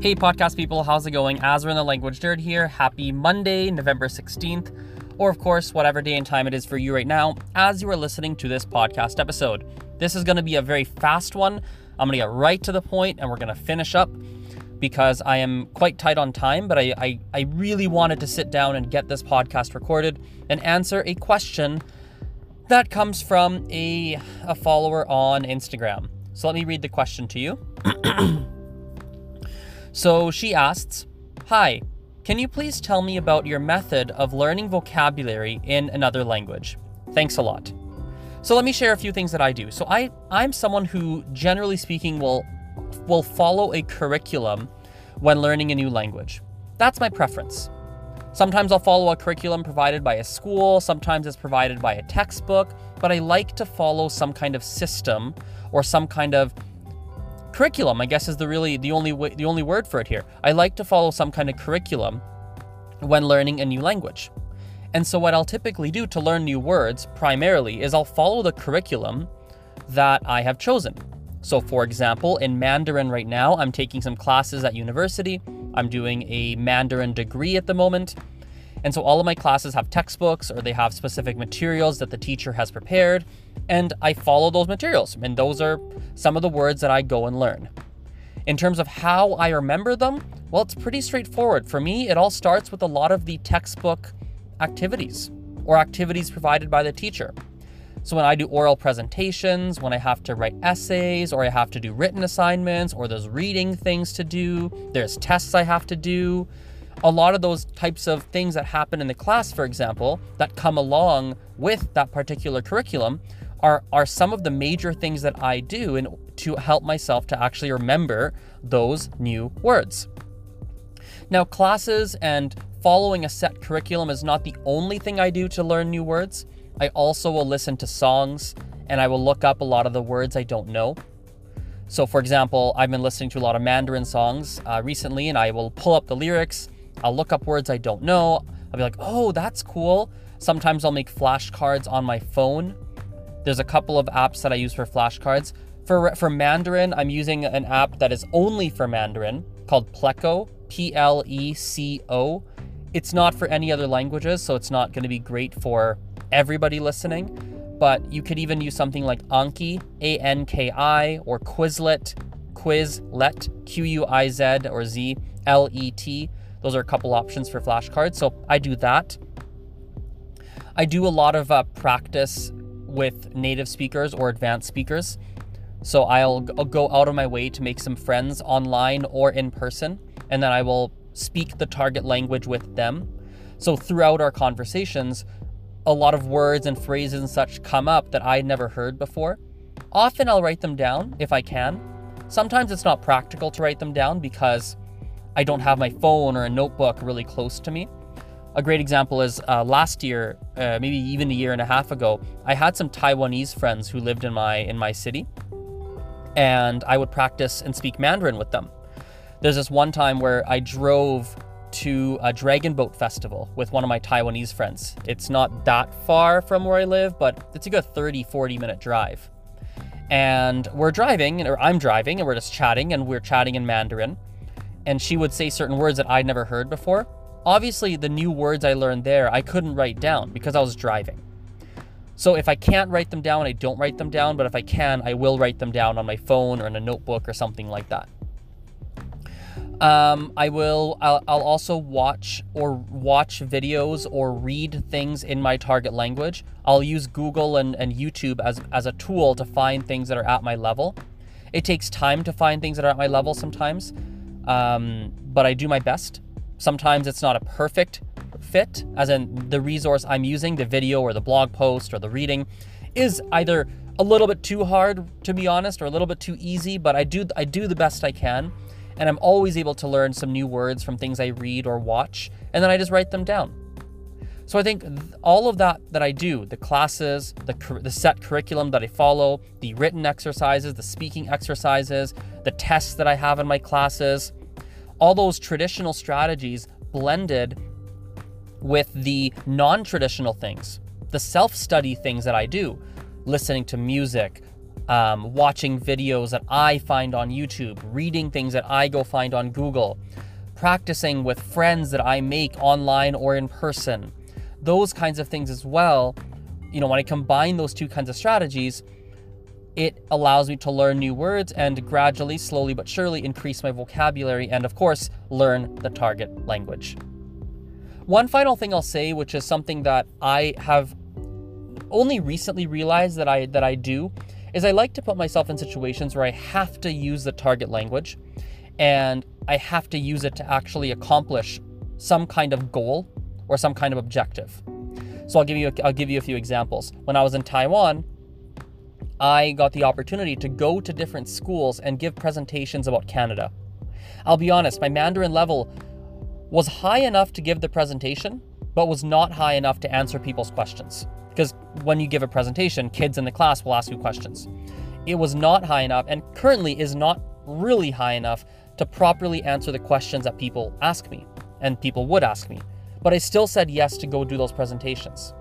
Hey, podcast people, how's it going? Azren the language nerd here, happy Monday, November 16th, or of course, whatever day and time it is for you right now, as you are listening to this podcast episode. This is going to be a very fast one. I'm going to get right to the point and we're going to finish up because I am quite tight on time, but I, I, I really wanted to sit down and get this podcast recorded and answer a question that comes from a, a follower on Instagram. So let me read the question to you. So she asks, Hi, can you please tell me about your method of learning vocabulary in another language? Thanks a lot. So let me share a few things that I do. So I I'm someone who generally speaking will will follow a curriculum when learning a new language. That's my preference. Sometimes I'll follow a curriculum provided by a school, sometimes it's provided by a textbook, but I like to follow some kind of system or some kind of curriculum i guess is the really the only way, the only word for it here. I like to follow some kind of curriculum when learning a new language. And so what i'll typically do to learn new words primarily is i'll follow the curriculum that i have chosen. So for example in mandarin right now i'm taking some classes at university. I'm doing a mandarin degree at the moment and so all of my classes have textbooks or they have specific materials that the teacher has prepared and I follow those materials. And those are some of the words that I go and learn. In terms of how I remember them, well, it's pretty straightforward. For me, it all starts with a lot of the textbook activities or activities provided by the teacher. So when I do oral presentations, when I have to write essays, or I have to do written assignments, or there's reading things to do, there's tests I have to do, a lot of those types of things that happen in the class, for example, that come along with that particular curriculum are are some of the major things that I do in, to help myself to actually remember those new words. Now, classes and following a set curriculum is not the only thing I do to learn new words. I also will listen to songs and I will look up a lot of the words I don't know. So, for example, I've been listening to a lot of Mandarin songs uh, recently, and I will pull up the lyrics. I'll look up words I don't know. I'll be like, oh, that's cool. Sometimes I'll make flashcards on my phone there's a couple of apps that I use for flashcards. For, for Mandarin, I'm using an app that is only for Mandarin called Pleco, P L E C O. It's not for any other languages, so it's not going to be great for everybody listening. But you could even use something like Anki, A N K I, or Quizlet, Quizlet, Q U I Z or Z L E T. Those are a couple options for flashcards. So I do that. I do a lot of uh, practice with native speakers or advanced speakers. So I'll, I'll go out of my way to make some friends online or in person, and then I will speak the target language with them. So throughout our conversations, a lot of words and phrases and such come up that I'd never heard before. Often I'll write them down if I can. Sometimes it's not practical to write them down because I don't have my phone or a notebook really close to me. A great example is uh, last year, uh, maybe even a year and a half ago, I had some Taiwanese friends who lived in my in my city, and I would practice and speak Mandarin with them. There's this one time where I drove to a dragon boat festival with one of my Taiwanese friends. It's not that far from where I live, but it's a good 30, 40 minute drive. And we're driving, or I'm driving, and we're just chatting, and we're chatting in Mandarin. And she would say certain words that I'd never heard before. Obviously, the new words I learned there, I couldn't write down because I was driving. So if I can't write them down, I don't write them down, but if I can, I will write them down on my phone or in a notebook or something like that. Um, I will. I'll, I'll, also watch or watch videos or read things in my target language. I'll use Google and, and YouTube as as a tool to find things that are at my level. It takes time to find things that are at my level sometimes, um, but I do my best. Sometimes it's not a perfect fit, as in the resource I'm using, the video or the blog post or the reading, is either a little bit too hard to be honest or a little bit too easy, but I do I do the best I can. And I'm always able to learn some new words from things I read or watch, and then I just write them down. So I think all of that that I do, the classes, the, the set curriculum that I follow, the written exercises, the speaking exercises, the tests that I have in my classes, all those traditional strategies blended with the non traditional things, the self study things that I do, listening to music, um, watching videos that I find on YouTube, reading things that I go find on Google, practicing with friends that I make online or in person. Those kinds of things as well. You know, when I combine those two kinds of strategies, it allows me to learn new words and gradually, slowly but surely increase my vocabulary and, of course, learn the target language. One final thing I'll say, which is something that I have only recently realized that I that I do, is I like to put myself in situations where I have to use the target language and I have to use it to actually accomplish some kind of goal or some kind of objective. So I'll give you a, I'll give you a few examples. When I was in Taiwan, I got the opportunity to go to different schools and give presentations about Canada. I'll be honest, my Mandarin level was high enough to give the presentation, but was not high enough to answer people's questions. Because when you give a presentation, kids in the class will ask you questions. It was not high enough, and currently is not really high enough to properly answer the questions that people ask me and people would ask me. But I still said yes to go do those presentations.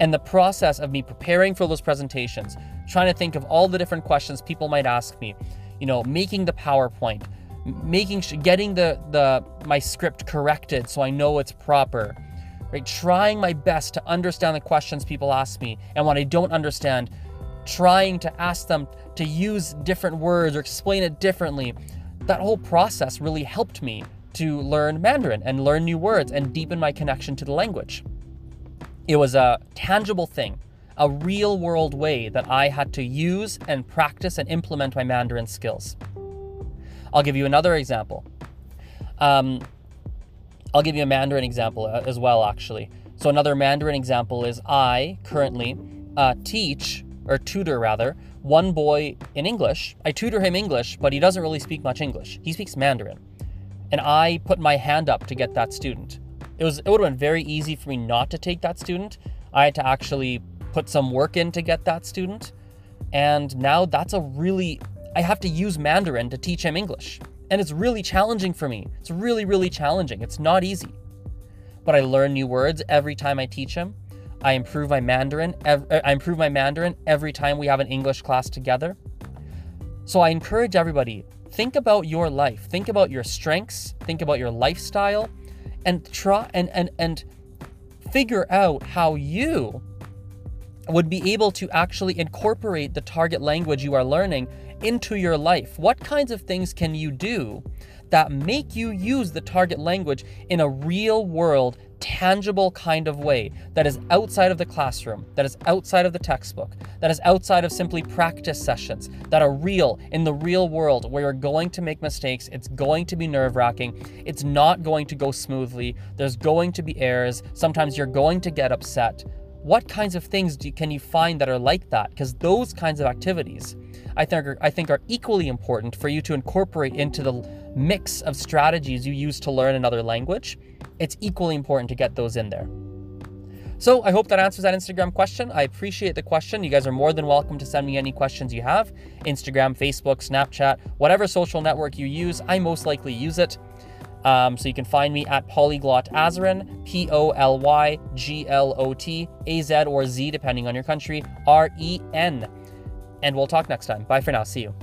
And the process of me preparing for those presentations, trying to think of all the different questions people might ask me, you know, making the PowerPoint, making getting the the my script corrected so I know it's proper. Right? Trying my best to understand the questions people ask me and when I don't understand, trying to ask them to use different words or explain it differently. That whole process really helped me to learn Mandarin and learn new words and deepen my connection to the language. It was a tangible thing, a real world way that I had to use and practice and implement my Mandarin skills. I'll give you another example. Um, I'll give you a Mandarin example uh, as well, actually. So, another Mandarin example is I currently uh, teach, or tutor rather, one boy in English. I tutor him English, but he doesn't really speak much English. He speaks Mandarin. And I put my hand up to get that student. It was it would have been very easy for me not to take that student. I had to actually put some work in to get that student. And now that's a really I have to use Mandarin to teach him English. And it's really challenging for me. It's really really challenging. It's not easy. But I learn new words every time I teach him. I improve my Mandarin. Uh, I improve my Mandarin every time we have an English class together. So I encourage everybody think about your life. Think about your strengths. Think about your lifestyle and try and and and figure out how you would be able to actually incorporate the target language you are learning into your life. What kinds of things can you do that make you use the target language in a real world, tangible kind of way that is outside of the classroom, that is outside of the textbook, that is outside of simply practice sessions, that are real in the real world where you're going to make mistakes. It's going to be nerve wracking. It's not going to go smoothly. There's going to be errors. Sometimes you're going to get upset. What kinds of things do, can you find that are like that? Because those kinds of activities I think are, I think are equally important for you to incorporate into the mix of strategies you use to learn another language. It's equally important to get those in there. So I hope that answers that Instagram question. I appreciate the question. You guys are more than welcome to send me any questions you have. Instagram, Facebook, Snapchat, whatever social network you use, I most likely use it. Um, so you can find me at Polyglot Azren, P O L Y G L O T A Z or Z, depending on your country, R E N. And we'll talk next time. Bye for now. See you.